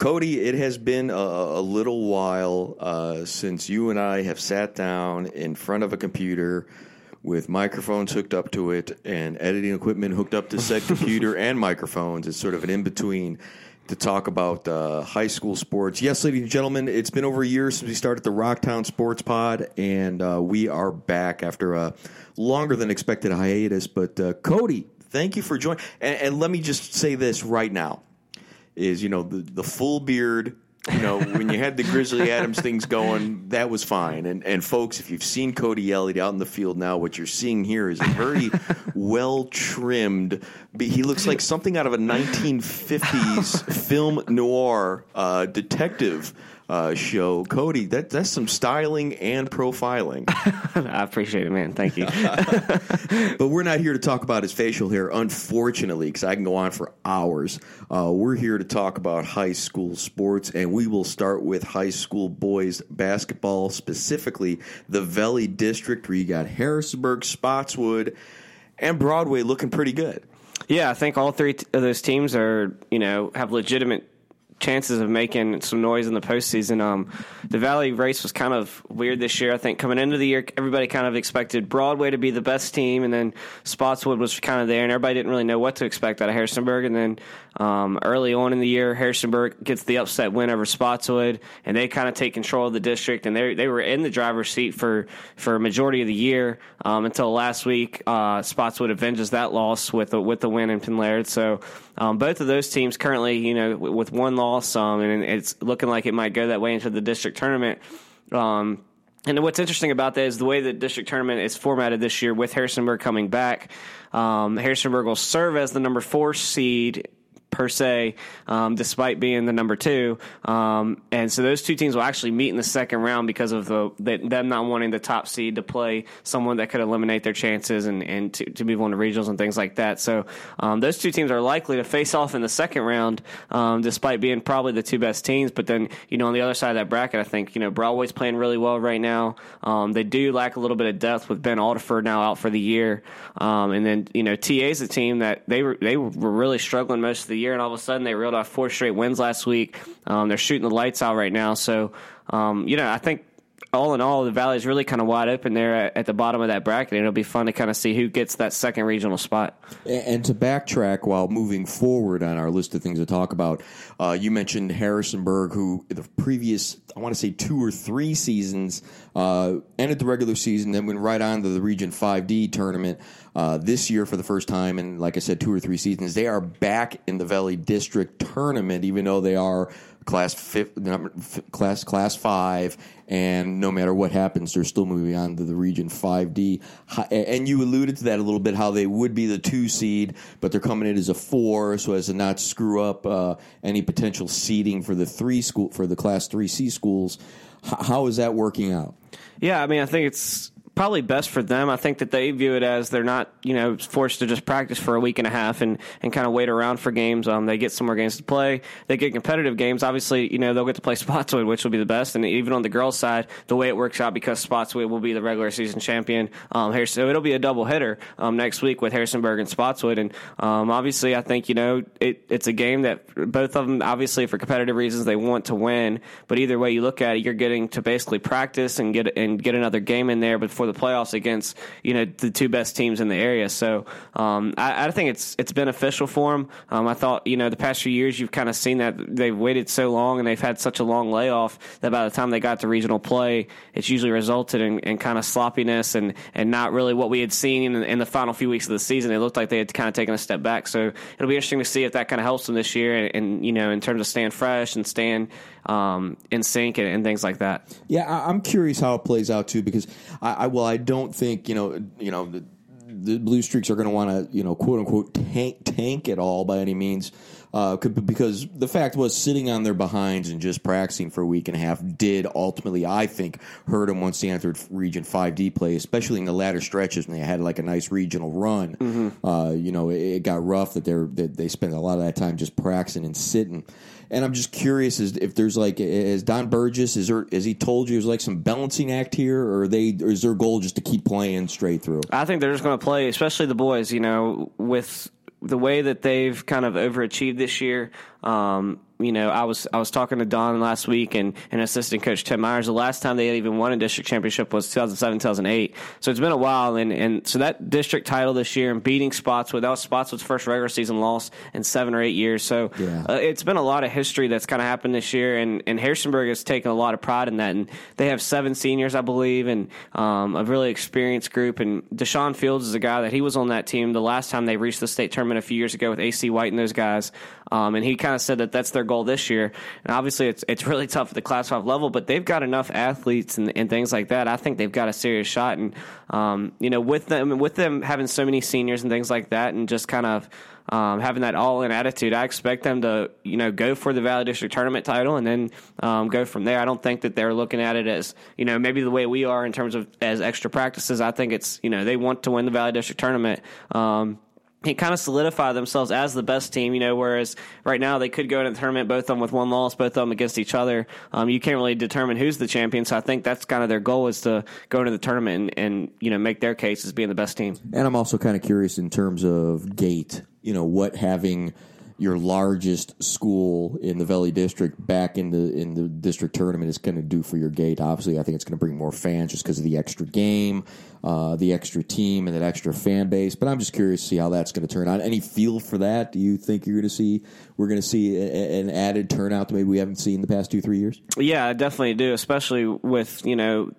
Cody, it has been a, a little while uh, since you and I have sat down in front of a computer with microphones hooked up to it and editing equipment hooked up to said computer and microphones. It's sort of an in between to talk about uh, high school sports. Yes, ladies and gentlemen, it's been over a year since we started the Rocktown Sports Pod, and uh, we are back after a longer than expected hiatus. But uh, Cody, thank you for joining. And, and, let me just say this right now: is you know the, the full beard you know, when you had the Grizzly Adams things going, that was fine. And and folks, if you've seen Cody Elliott out in the field now, what you're seeing here is a very well trimmed. He looks like something out of a 1950s film noir uh, detective uh, show. Cody, that that's some styling and profiling. I appreciate it, man. Thank you. but we're not here to talk about his facial hair, unfortunately, because I can go on for hours. Uh, we're here to talk about high school sports, and we will start with high school boys basketball, specifically the Valley District, where you got Harrisonburg, Spotswood, and Broadway looking pretty good. Yeah, I think all three of those teams are, you know, have legitimate chances of making some noise in the postseason. Um, the Valley race was kind of weird this year. I think coming into the year, everybody kind of expected Broadway to be the best team, and then Spotswood was kind of there, and everybody didn't really know what to expect out of Harrisonburg. And then um, early on in the year, Harrisonburg gets the upset win over Spotswood, and they kind of take control of the district, and they they were in the driver's seat for for a majority of the year um, until last week. Uh, Spotswood avenges that loss with a, with the win in Penn Laird. So um, both of those teams currently, you know, with one loss, um, and it's looking like it might go that way into the district tournament. Um, and what's interesting about that is the way the district tournament is formatted this year with Harrisonburg coming back. Um, Harrisonburg will serve as the number four seed per se, um, despite being the number two. Um, and so those two teams will actually meet in the second round because of the, the, them not wanting the top seed to play someone that could eliminate their chances and, and to, to move on to regionals and things like that. So um, those two teams are likely to face off in the second round, um, despite being probably the two best teams. But then, you know, on the other side of that bracket, I think, you know, Broadway's playing really well right now. Um, they do lack a little bit of depth with Ben Alderford now out for the year. Um, and then, you know, TA's a team that they were, they were really struggling most of the year, and all of a sudden they reeled off four straight wins last week. Um, they're shooting the lights out right now. So, um, you know, I think all in all, the valley is really kind of wide open there at, the bottom of that bracket. And it'll be fun to kind of see who gets that second regional spot. And, and to backtrack while moving forward on our list of things to talk about, uh, you mentioned Harrisonburg, who the previous, I want to say, two or three seasons uh, ended the regular season, then went right on to the Region 5D tournament. Uh, this year, for the first time in, like I said, two or three seasons, they are back in the Valley District tournament, even though they are class fifth, number, class class five, and no matter what happens, they're still moving on to the Region Five D. And you alluded to that a little bit, how they would be the two seed, but they're coming in as a four, so as to not screw up uh, any potential seeding for the three school for the Class Three C schools. H- how is that working out? Yeah, I mean, I think it's probably best for them. I think that they view it as they're not, you know, forced to just practice for a week and a half and, and kind of wait around for games. Um, they get some more games to play. They get competitive games. Obviously, you know, they'll get to play Spotswood, which will be the best. And even on the girls' side, the way it works out because Spotswood will be the regular season champion um, here, so it'll be a double hitter um, next week with Harrisonburg and Spotswood. And um, obviously, I think you know it, it's a game that both of them, obviously for competitive reasons, they want to win. But either way you look at it, you're getting to basically practice and get and get another game in there before the playoffs against you know the two best teams in the area. So um, I, I, think it's it's beneficial for them. Um, I thought you know the past few years you've kind of seen that they've waited so long and they've had such a long layoff that by the time they got to regional play, it's usually resulted in, in kind of sloppiness and and not really what we had seen in, in, the final few weeks of the season. It looked like they had kind of taken a step back. So it'll be interesting to see if that kind of helps them this year and, and you know in terms of staying fresh and staying um, in sync and, and, things like that. Yeah, I, am curious how it plays out too because I, I well I don't think you know you know the, the Blue Streaks are going to want to you know quote unquote tank tank it all by any means. Uh, because the fact was sitting on their behinds and just practicing for a week and a half did ultimately, I think, hurt them once they entered Region 5D play, especially in the latter stretches when they had like a nice regional run. Mm-hmm. Uh, you know, it, it, got rough that, they're, that they spent a lot of that time just practicing and sitting. And I'm just curious as if there's like, is Don Burgess, is there, has he told you there's like some balancing act here, or they, or is their goal just to keep playing straight through? I think they're just going to play, especially the boys. You know, with the way that they've kind of overachieved this year, Um, you know, I was I was talking to Don last week and, and assistant coach Tim Myers. The last time they had even won a district championship was 2007, 2008. So it's been a while, and, and so that district title this year and beating Spotswood that was Spotswood's first regular season loss in seven or eight years. So yeah. uh, it's been a lot of history that's kind of happened this year, and and Harrisonburg has taken a lot of pride in that. And they have seven seniors, I believe, and um, a really experienced group. And Deshaun Fields is a guy that he was on that team the last time they reached the state tournament a few years ago with AC White and those guys. Um, and he kind of said that that's their goal this year. And obviously, it's it's really tough at the Class Five level, but they've got enough athletes and, and things like that. I think they've got a serious shot. And um, you know, with them with them having so many seniors and things like that, and just kind of um, having that all in attitude. I expect them to, you know, go for the Valley District tournament title and then um, go from there. I don't think that they're looking at it as, you know, maybe the way we are in terms of as extra practices. I think it's, you know, they want to win the Valley District tournament. Um, it kind of solidify themselves as the best team, you know, whereas right now they could go into the tournament, both of them with one loss, both of them against each other. Um, you can't really determine who's the champion. So I think that's kind of their goal is to go into the tournament and, and, you know, make their case as being the best team. And I'm also kind of curious in terms of gate, you know, what having – your largest school in the Valley District back in the in the district tournament is going to do for your gate. Obviously, I think it's going to bring more fans just because of the extra game, uh, the extra team, and that extra fan base. But I'm just curious to see how that's going to turn out. Any feel for that? Do you think you're going to see we're going to see a, an added turnout that maybe we haven't seen in the past two three years? Yeah, I definitely do. Especially with you know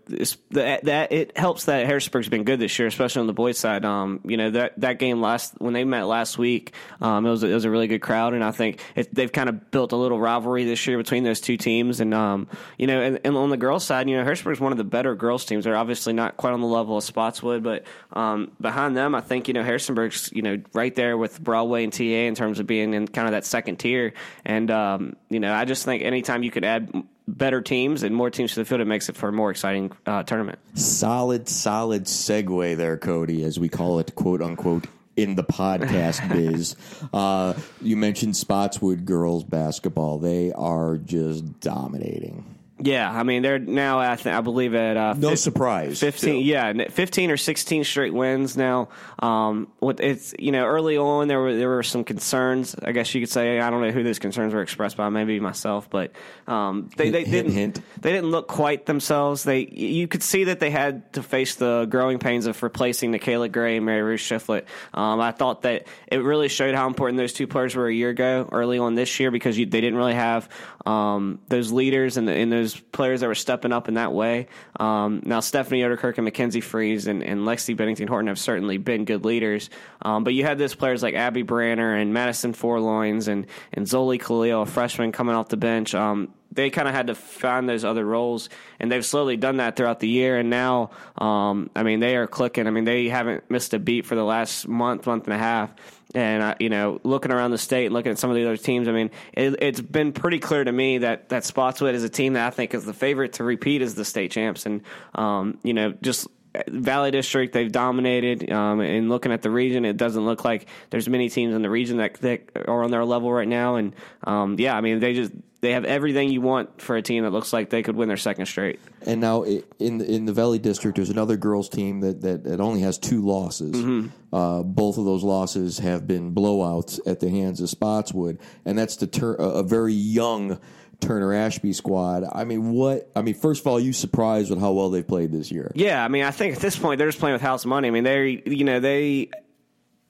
that that it helps that Harrisonburg's been good this year, especially on the boys side. Um, you know that that game last when they met last week, um, it was it was a really good crowd, and I think it, they've kind of built a little rivalry this year between those two teams. And um, you know, and, and, on the girls' side, you know, Harrisonburg's one of the better girls' teams. They're obviously not quite on the level of Spotswood, but um, behind them, I think you know Harrisonburg's you know right there with Broadway and TA in terms of being in kind of that second tier. And um, you know, I just think anytime you could add better teams and more teams to the field, it makes it for a more exciting uh, tournament. Solid, solid segue there, Cody, as we call it, quote unquote, in the podcast biz. Uh, you mentioned Spotswood girls basketball. They are just dominating. Yeah, I mean they're now at I believe at uh, no surprise fifteen. Yeah, fifteen or sixteen straight wins now. Um, what it's you know early on there were there were some concerns. I guess you could say I don't know who those concerns were expressed by, maybe myself, but um, they they hint, didn't hint. they didn't look quite themselves. They you could see that they had to face the growing pains of replacing Kayla Gray and Mary Ruth Shiflett. Um, I thought that it really showed how important those two players were a year ago, early on this year, because you, they didn't really have um, those leaders and, and those players that were stepping up in that way. Um, now, Stephanie Oderkirk and Mackenzie Freeze and, and Lexi Bennington Horton have certainly been good leaders. Um, but you had those players like Abby Branner and Madison Forloins and, and Zoli Khalil, a freshman coming off the bench. Um, they kind of had to find those other roles, and they've slowly done that throughout the year. And now, um, I mean, they are clicking. I mean, they haven't missed a beat for the last month, month and a half. And uh, you know, looking around the state and looking at some of the other teams, I mean, it, has been pretty clear to me that that Spotswood is a team that I think is the favorite to repeat as the state champs. And um, you know, just Valley District, they've dominated. Um, and looking at the region, it doesn't look like there's many teams in the region that, that are on their level right now. And um, yeah, I mean, they just they have everything you want for a team that looks like they could win their second straight. And now in the, in the Valley District, there's another girls team that, that, that only has two losses. Mm-hmm. Uh, both of those losses have been blowouts at the hands of Spotswood, and that's the ter- a very young Turner Ashby squad. I mean, what? I mean, first of all, you surprised with how well they've played this year? Yeah, I mean, I think at this point they're just playing with house money. I mean, they you know they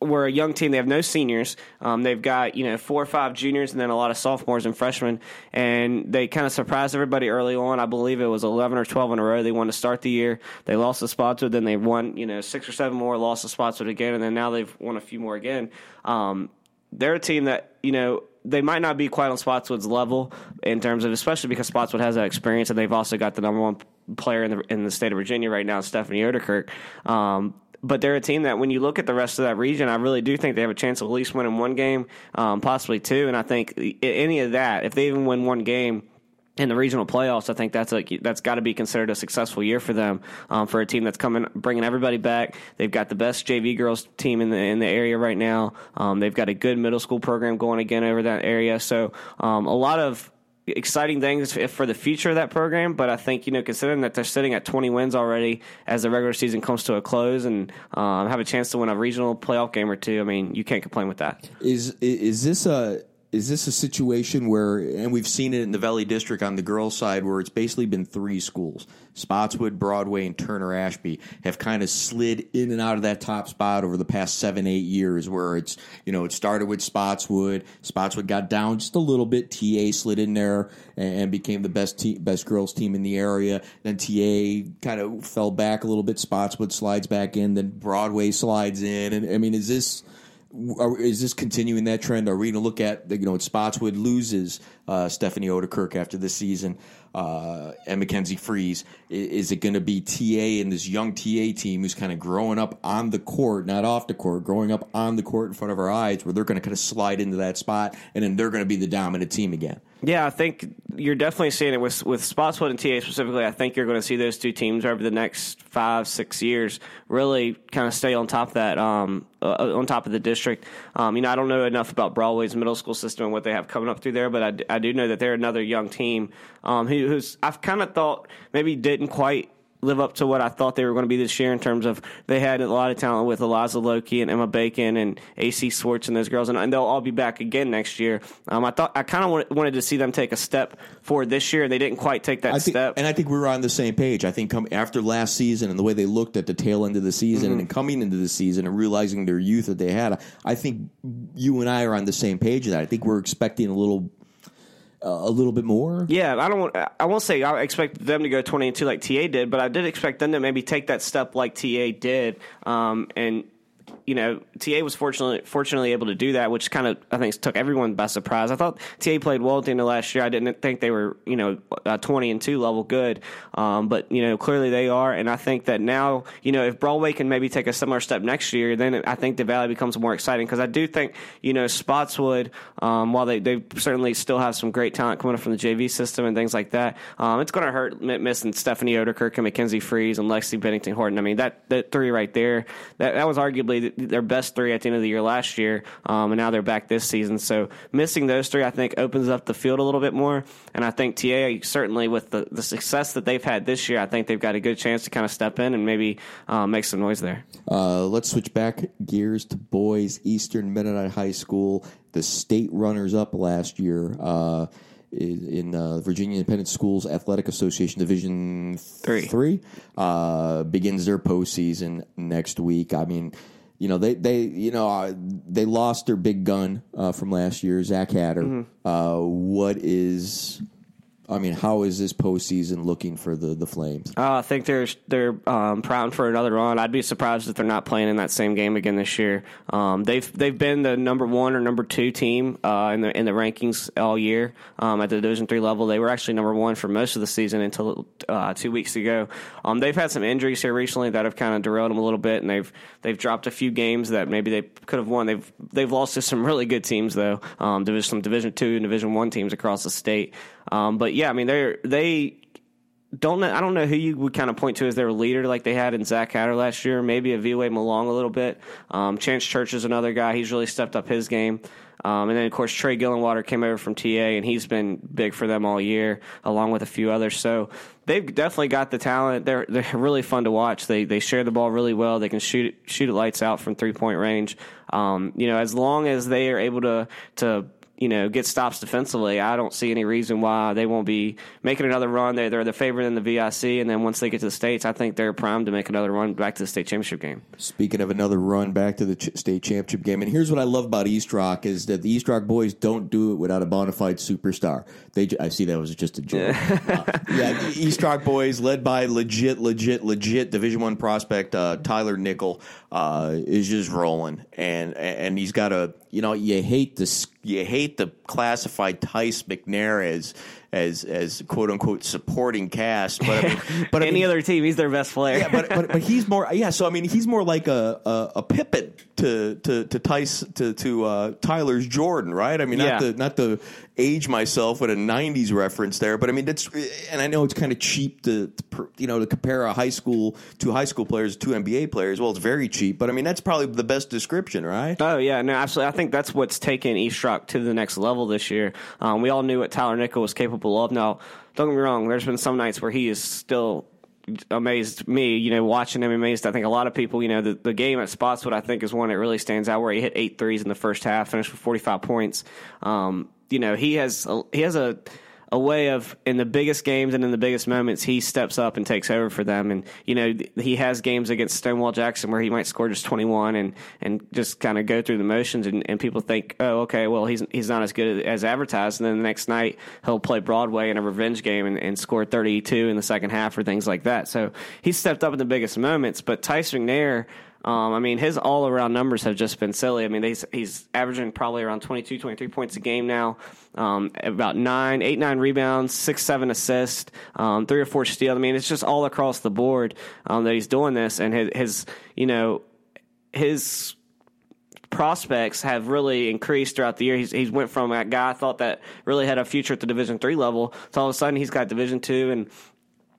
were a young team. They have no seniors. Um, they've got you know four or five juniors and then a lot of sophomores and freshmen. And they kind of surprised everybody early on. I believe it was eleven or twelve in a row. They won to start the year. They lost the Spotswood, then they won you know six or seven more, lost the Spotswood again, and then now they've won a few more again. Um, they're a team that you know they might not be quite on Spotswood's level in terms of, especially because Spotswood has that experience, and they've also got the number one player in the in the state of Virginia right now, Stephanie Oderkirk. Um, but they're a team that when you look at the rest of that region, I really do think they have a chance of at least winning one game, um, possibly two. And I think any of that, if they even win one game, in the regional playoffs, I think that's like that's got to be considered a successful year for them. Um, for a team that's coming, bringing everybody back. They've got the best JV girls team in the in the area right now. Um, they've got a good middle school program going again over that area. So um, a lot of exciting things for the future of that program. But I think you know, considering that they're sitting at 20 wins already as the regular season comes to a close, and um, have a chance to win a regional playoff game or two, I mean, you can't complain with that. Is is this a is this a situation where, and we've seen it in the Valley District on the girls' side, where it's basically been three schools Spotswood, Broadway, and Turner Ashby have kind of slid in and out of that top spot over the past seven, eight years, where it's, you know, it started with Spotswood. Spotswood got down just a little bit. TA slid in there and, became the best te- best girls team in the area. Then TA kind of fell back a little bit. Spotswood slides back in. Then Broadway slides in. And I mean, is this are, is this continuing that trend? Are we going to look at you know Spotswood loses uh, Stephanie Odekirk after this season uh, and Mackenzie Freeze? Is, it going to be TA and this young TA team who's kind of growing up on the court, not off the court, growing up on the court in front of our eyes, where they're going to kind of slide into that spot and then they're going to be the dominant team again? Yeah, I think you're definitely seeing it with with Spotswood and TA specifically. I think you're going to see those two teams over the next five, six years really kind of stay on top of that, um, uh, on top of the district. Um, you know, I don't know enough about Broadway's middle school system and what they have coming up through there, but I, I do know that they're another young team um, who, who's I've kind of thought maybe didn't quite live up to what I thought they were going to be this year in terms of they had a lot of talent with Eliza Loki and Emma Bacon and AC Swartz and those girls, and, and they'll all be back again next year. Um, I thought I kind of wanted to see them take a step forward this year. And they didn't quite take that I think, step, and I think we were on the same page. I think come after last season and the way they looked at the tail end of the season Mm-hmm. and coming into the season and realizing their youth that they had, I think you and I are on the same page. Of that I think we're expecting a little. Uh, a little bit more. Yeah, I don't. Want, I won't say I expect them to go twenty and two like TA did, but I did expect them to maybe take that step like TA did, um, and you know, TA was fortunately fortunately able to do that, which kind of I think took everyone by surprise. I thought TA played well at the end of last year. I didn't think they were you know uh, twenty and two level good, um, but you know clearly they are, and I think that now you know if Broadway can maybe take a similar step next year, then I think the Valley becomes more exciting because I do think you know Spotswood, um, while they they certainly still have some great talent coming up from the JV system and things like that, um, it's going to hurt missing Stephanie Odekirk and Mackenzie Freeze and Lexi Bennington Horton. I mean that that three right there, that that was arguably their best three at the end of the year last year, um, and now they're back this season. So missing those three, I think, opens up the field a little bit more. And I think TA certainly with the, the success that they've had this year, I think they've got a good chance to kind of step in and maybe um, make some noise there. Uh, let's switch back gears to boys. Eastern Mennonite High School, the state runners up last year. Uh, in in, uh, Virginia Independent Schools Athletic Association Division Three. three uh, begins their postseason next week. I mean, you know they they you know uh, they lost their big gun uh, from last year, Zach Hatter. Uh, what is I mean, how is this postseason looking for the the Flames? Uh, I think they're they're um, proud for another run. I'd be surprised if they're not playing in that same game again this year. Um, they've they've been the number one or number two team uh, in the in the rankings all year um, at the Division three level. They were actually number one for most of the season until uh, two weeks ago. Um, they've had some injuries here recently that have kind of derailed them a little bit, and they've they've dropped a few games that maybe they could have won. They've they've lost to some really good teams though. Um, division some Division two and Division one teams across the state. Um, but yeah, I mean they're they don't. I don't know who you would kind of point to as their leader, like they had in Zach Hatter last year. Maybe a V-Way Malong a little bit. Um, Chance Church is another guy. He's really stepped up his game. Um, and then of course Trey Gillenwater came over from TA, and he's been big for them all year, along with a few others. So they've definitely got the talent. They're they're really fun to watch. They they share the ball really well. They can shoot shoot it lights out from three point range. Um, you know, as long as they are able to to you know, get stops defensively, I don't see any reason why they won't be making another run. They're, they're the favorite in the VIC, and then once they get to the states, I think they're primed to make another run back to the state championship game. Speaking of another run back to the ch- state championship game, and here's what I love about East Rock is that the East Rock boys don't do it without a bona fide superstar. They, I see that was just a joke. Uh, yeah, the East Rock boys, led by legit, legit, legit Division One prospect uh, Tyler Nickel, uh, is just rolling, and and he's got a you know you hate this you hate the classified Tice McNair as as as quote unquote supporting cast, but I mean, but I Any mean, other team, he's their best player. yeah, but, but but he's more yeah. So I mean, he's more like a a, a Pippen to to to Tice to to uh, Tyler's Jordan, right? I mean, not Yeah. to not to age myself with a '90s reference there, but I mean that's and I know it's kind of cheap to, to you know to compare a high school two high school players to NBA players. Well, it's very cheap, but I mean that's probably the best description, right? Oh yeah, no, absolutely. I think that's what's taken East Rock to the next level this year. Um, we all knew what Tyler Nickel was capable of. Now, don't get me wrong. There's been some nights where he is still amazed me, you know, watching him amazed. I think a lot of people, you know, the, the game at Spotswood, I think, is one that really stands out where he hit eight threes in the first half, finished with 45 points. Um, you know, he has, a, he has a, a way of in the biggest games and in the biggest moments he steps up and takes over for them. And you know he has games against Stonewall Jackson where he might score just 21 and and just kind of go through the motions and, and people think oh okay well he's he's not as good as advertised. And then the next night he'll play Broadway in a revenge game and, and score 32 in the second half or things like that. So he stepped up in the biggest moments. But Tyson McNair um, I mean, his all around numbers have just been silly. I mean, he's, he's averaging probably around 22, 23 points a game now, um, about nine, eight, nine rebounds, six, seven assists, um, three or four steals. I mean, it's just all across the board um, that he's doing this. And his, his, you know, his prospects have really increased throughout the year. He's, he's went from a guy I thought that really had a future at the Division three level to all of a sudden he's got Division two and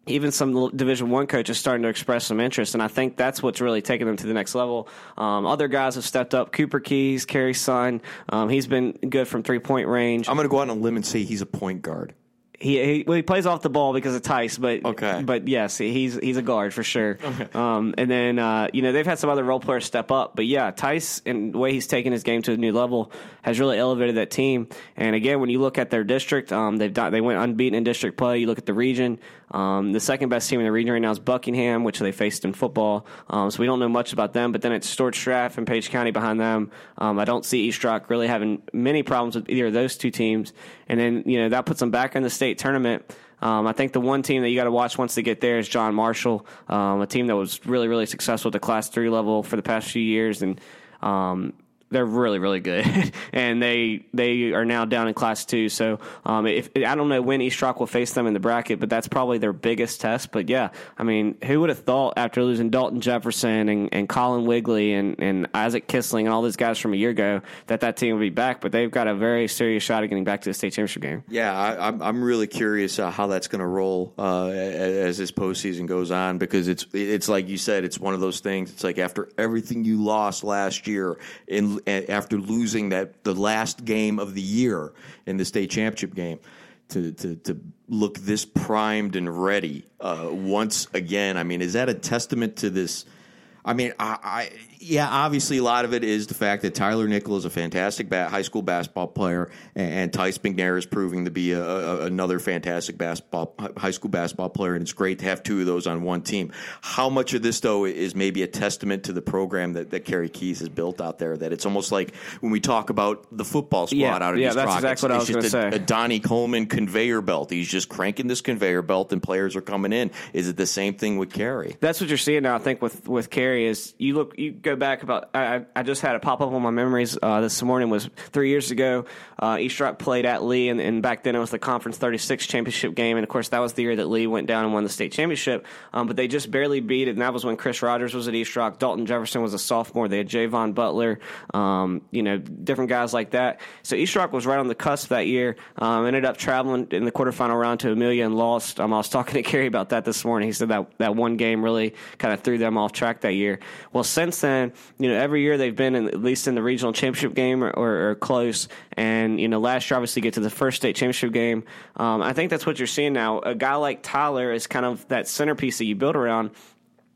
even some Division One coaches starting to express some interest, and I think that's what's really taken them to the next level. Um, other guys have stepped up. Cooper Keys, Kerry's son, um, he's been good from three point range. I'm going to go out on a limb and say he's a point guard. He, he, well, he plays off the ball because of Tice, but okay. but yes, he's he's a guard for sure. Okay. Um, and then uh, you know they've had some other role players step up, but yeah, Tice and the way he's taken his game to a new level has really elevated that team. And again, when you look at their district, um, they've done, they went unbeaten in district play. You look at the region. Um, the second best team in the region right now is Buckingham, which they faced in football. Um, so we don't know much about them. But then it's Stuarts Draft and Page County behind them. Um, I don't see East Rock really having many problems with either of those two teams. And then you know that puts them back in the state tournament. Um, I think the one team that you got to watch once they get there is John Marshall, um, a team that was really, really successful at the Class Three level for the past few years, and um, they're really really good, and they they are now down in Class Two. So um, if I don't know when East Rock will face them in the bracket, but that's probably their biggest test. But yeah, I mean, who would have thought after losing Dalton Jefferson and, and Colin Wigley and, and Isaac Kissling and all those guys from a year ago that that team would be back? But they've got a very serious shot at getting back to the state championship game. Yeah, I, am I'm really curious uh, how that's going to roll uh, as this postseason goes on because it's it's like you said, it's one of those things. It's like after everything you lost last year in after losing that the last game of the year in the state championship game to to, to look this primed and ready uh, once again. I mean, is that a testament to this? I mean, I, I, yeah, obviously a lot of it is the fact that Tyler Nickel is a fantastic ba- high school basketball player, and, and Tice McNair is proving to be a, a, another fantastic basketball high school basketball player, and it's great to have two of those on one team. How much of this though is maybe a testament to the program that, that Kerry Keys has built out there? That it's almost like when we talk about the football squad yeah, out of yeah, East that's Rock, exactly what I was going to say. A Donnie Coleman conveyor belt. He's just cranking this conveyor belt, and players are coming in. Is it the same thing with Kerry? That's what you're seeing now. I think with with Kerry is you look you go back about. I, I, I just had a pop up on my memories uh, this morning. Was three years ago. Uh, East Rock played at Lee, and, and, back then it was the Conference 36 championship game, and of course that was the year that Lee went down and won the state championship. Um, but they just barely beat it, and that was when Chris Rogers was at East Rock. Dalton Jefferson was a sophomore. They had Javon Butler, um, you know, different guys like that. So East Rock was right on the cusp that year. Um, ended up traveling in the quarterfinal round to Amelia and lost. Um, I was talking to Kerry about that this morning. He said that that one game really kind of threw them off track that year. Well, since then, you know, every year they've been in, at least in the regional championship game or, or, or, close. And you know, last year obviously get to the first state championship game. Um, I think that's what you're seeing now. A guy like Tyler is kind of that centerpiece that you build around.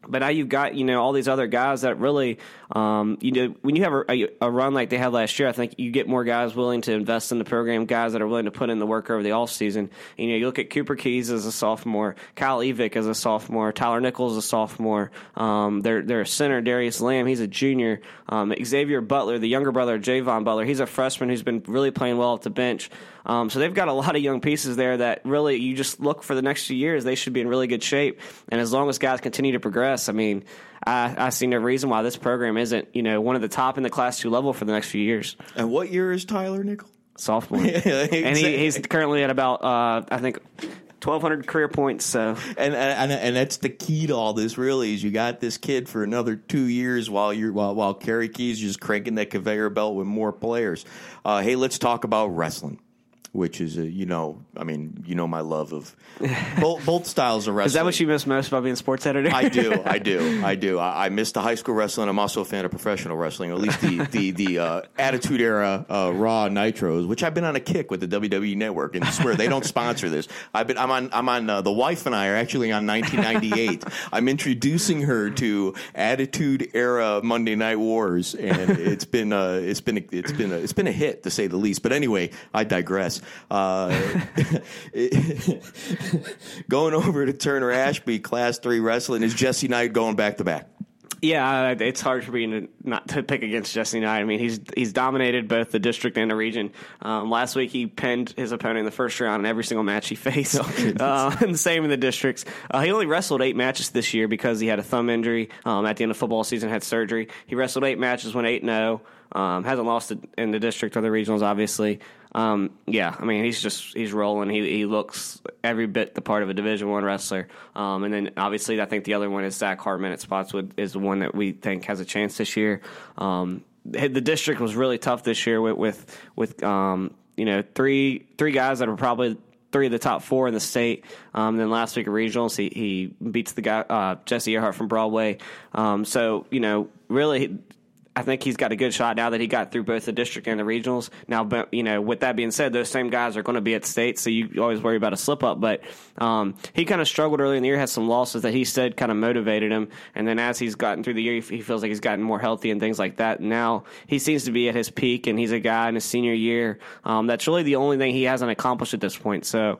But now you've got you know all these other guys that really um, you know when you have a, a, run like they had last year, I think you get more guys willing to invest in the program, guys that are willing to put in the work over the off season. You know, you look at Cooper Keys as a sophomore, Kyle Evick as a sophomore, Tyler Nichols as a sophomore. Um, they're they're center, Darius Lamb, he's a junior. Um, Xavier Butler, the younger brother of Javon Butler, he's a freshman who's been really playing well at the bench. Um, so they've got a lot of young pieces there that really you just look for the next few years, they should be in really good shape. And as long as guys continue to progress, I mean, I, I see no reason why this program isn't, you know, one of the top in the Class Two level for the next few years. And what year is Tyler Nickel? Sophomore, yeah, exactly. and he, he's currently at about, uh, I think, 1,200 career points. So, and, and and that's the key to all this. Really, is you got this kid for another two years while you're while while Kerry Keys just cranking that conveyor belt with more players. Uh, hey, let's talk about wrestling which is a, you know, I mean, you know my love of both, both styles of wrestling. Is that what you miss most about being sports editor? I do, I do, I do. I, I miss the high school wrestling. I'm also a fan of professional wrestling, or at least the the the uh, Attitude Era uh, Raw Nitros, which I've been on a kick with the WWE Network. And I swear they don't sponsor this. I've been, I'm on, I'm on. Uh, the wife and I are actually on 1998. I'm introducing her to Attitude Era Monday Night Wars, and it's been, uh, it's been, it's been, a, it's been a hit to say the least. But anyway, I digress. Uh, going over to Turner Ashby Class Three Wrestling is Jesse Knight going back to back. Yeah, uh, it's hard for me to not to pick against Jesse Knight. I mean, he's he's dominated both the district and the region. Um, last week, he pinned his opponent in the first round in every single match he faced, uh, and the same in the districts. Uh, he only wrestled eight matches this year because he had a thumb injury um, at the end of football season, had surgery. He wrestled eight matches, went eight zero. Um, hasn't lost in the district or the regionals, obviously. Um, yeah, I mean he's just he's rolling. He he looks every bit the part of a Division One wrestler. Um, and then obviously I think the other one is Zach Hartman at Spotswood is the one that we think has a chance this year. Um, the district was really tough this year with with, with um, you know three three guys that are probably three of the top four in the state. Um, then last week at regionals, he, he beats the guy uh, Jesse Earhart from Broadway. Um, so you know, really, I think he's got a good shot now that he got through both the district and the regionals. Now, but you know, with that being said, those same guys are going to be at state, so you always worry about a slip up. But um, he kind of struggled early in the year, had some losses that he said kind of motivated him, and then as he's gotten through the year, he feels like he's gotten more healthy and things like that. Now he seems to be at his peak, and he's a guy in his senior year. Um, that's really the only thing he hasn't accomplished at this point. So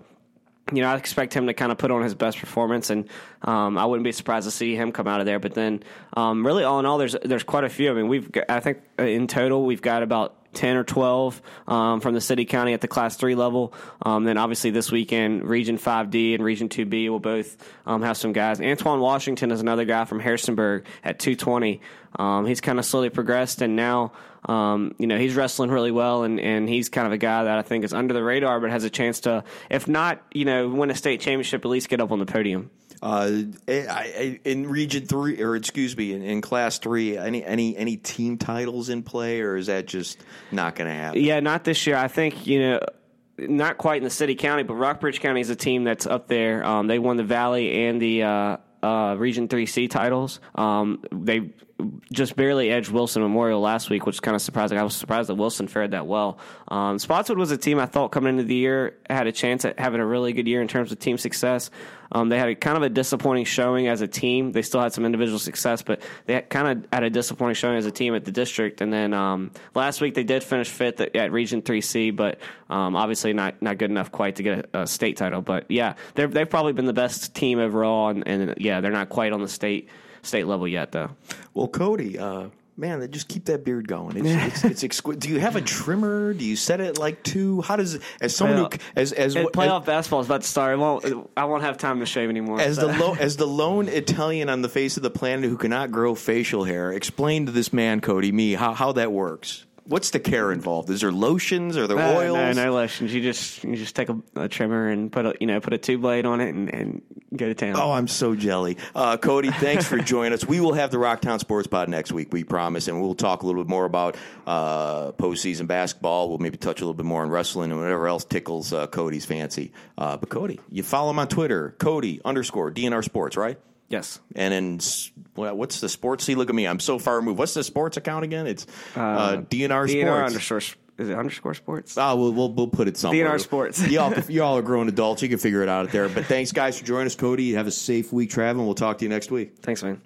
you know, I expect him to kind of put on his best performance, and um, I wouldn't be surprised to see him come out of there. But then, um, really, all in all, there's there's quite a few. I mean, we've got, I think uh, in total we've got about 10 or 12 um, from the city county at the class 3 level. Um, then obviously this weekend region 5d and region 2b will both um, have some guys. Antoine washington is another guy from harrisonburg at 220 um, he's kind of slowly progressed and now um, you know he's wrestling really well and, and he's kind of a guy that i think is under the radar but has a chance to if not you know win a state championship at least get up on the podium uh, in Region Three, or excuse me, in, in, Class Three, any any any team titles in play, or is that just not going to happen? Yeah, not this year. I think you know not quite in the city county, but Rockbridge County is a team that's up there. Um, they won the Valley and the uh, uh, Region Three C titles. Um, they just barely edged Wilson Memorial last week, which is kind of surprising. I was surprised that Wilson fared that well. Um, Spotswood was a team I thought coming into the year had a chance at having a really good year in terms of team success. Um, they had a kind of a disappointing showing as a team. They still had some individual success, but they had kind of had a disappointing showing as a team at the district. And then um, last week they did finish fifth at, at Region 3C, but um, obviously not not good enough quite to get a, a state title. But yeah, they've probably been the best team overall, and, and yeah, they're not quite on the state state level yet, though. Well, Cody, uh, man, just keep that beard going. It's, it's, it's exquisite. Do you have a trimmer? Do you set it like two? How does as someone who as as playoff as, basketball is about to start? I won't I won't have time to shave anymore. As so. the lo, as the lone Italian on the face of the planet who cannot grow facial hair, explain to this man, Cody, me how how that works what's the care involved? Is there lotions? Are there no, oils? No, no lotions. You just you just take a, a, trimmer and put a you know put a two blade on it and, and go to town. Oh, I'm so jelly. Uh, Cody, thanks for joining us. We will have the Rocktown Sports Pod next week, we promise, and we'll talk a little bit more about uh, postseason basketball. We'll maybe touch a little bit more on wrestling and whatever else tickles uh, Cody's fancy. Uh, but Cody, you follow him on Twitter, Cody underscore DNR Sports, right? Yes. And in what's the sports? See, look at me. I'm so far removed. What's the sports account again? It's uh, uh, DNR, DNR Sports. underscore. Is it underscore sports? Ah, we'll, we'll, we'll put it somewhere. DNR Sports. y'all, y'all are grown adults. You can figure it out there. But thanks, guys, for joining us, Cody. Have a safe week traveling. We'll talk to you next week. Thanks, man.